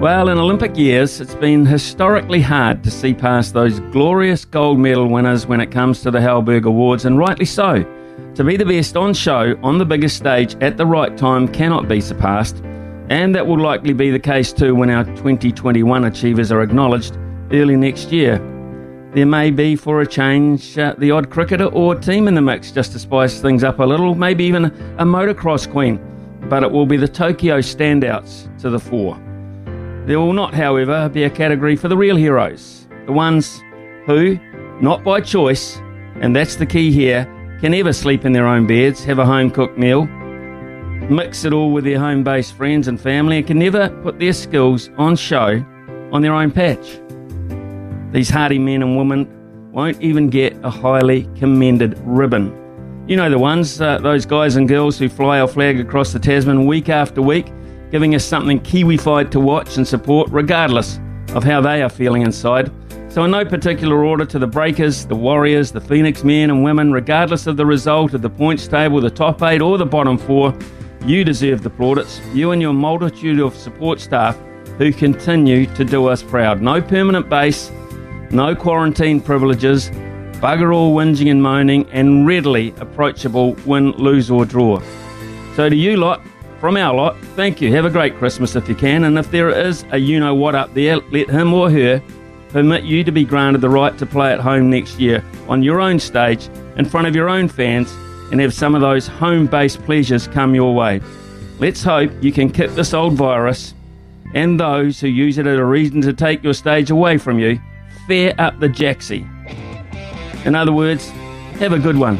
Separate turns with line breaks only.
Well, in Olympic years, it's been historically hard to see past those glorious gold medal winners when it comes to the Halberg Awards, and rightly so. To be the best on show on the biggest stage at the right time cannot be surpassed, and that will likely be the case too when our 2021 achievers are acknowledged early next year. There may be, for a change, uh, the odd cricketer or team in the mix just to spice things up a little, maybe even a motocross queen, but it will be the Tokyo standouts to the fore. There will not, however, be a category for the real heroes, the ones who, not by choice, and that's the key here, can ever sleep in their own beds, have a home cooked meal, mix it all with their home based friends and family, and can never put their skills on show on their own patch. These hardy men and women won't even get a highly commended ribbon. You know the ones, uh, those guys and girls who fly our flag across the Tasman week after week giving us something Kiwified to watch and support, regardless of how they are feeling inside. So, in no particular order, to the Breakers, the Warriors, the Phoenix men and women, regardless of the result of the points table, the top eight, or the bottom four, you deserve the plaudits. You and your multitude of support staff who continue to do us proud. No permanent base, no quarantine privileges, bugger all whinging and moaning, and readily approachable win, lose, or draw. So, to you lot, from our lot, thank you. Have a great Christmas if you can. And if there is a you know what up there, let him or her permit you to be granted the right to play at home next year on your own stage in front of your own fans and have some of those home based pleasures come your way. Let's hope you can kick this old virus and those who use it as a reason to take your stage away from you fair up the jacksie. In other words, have a good one.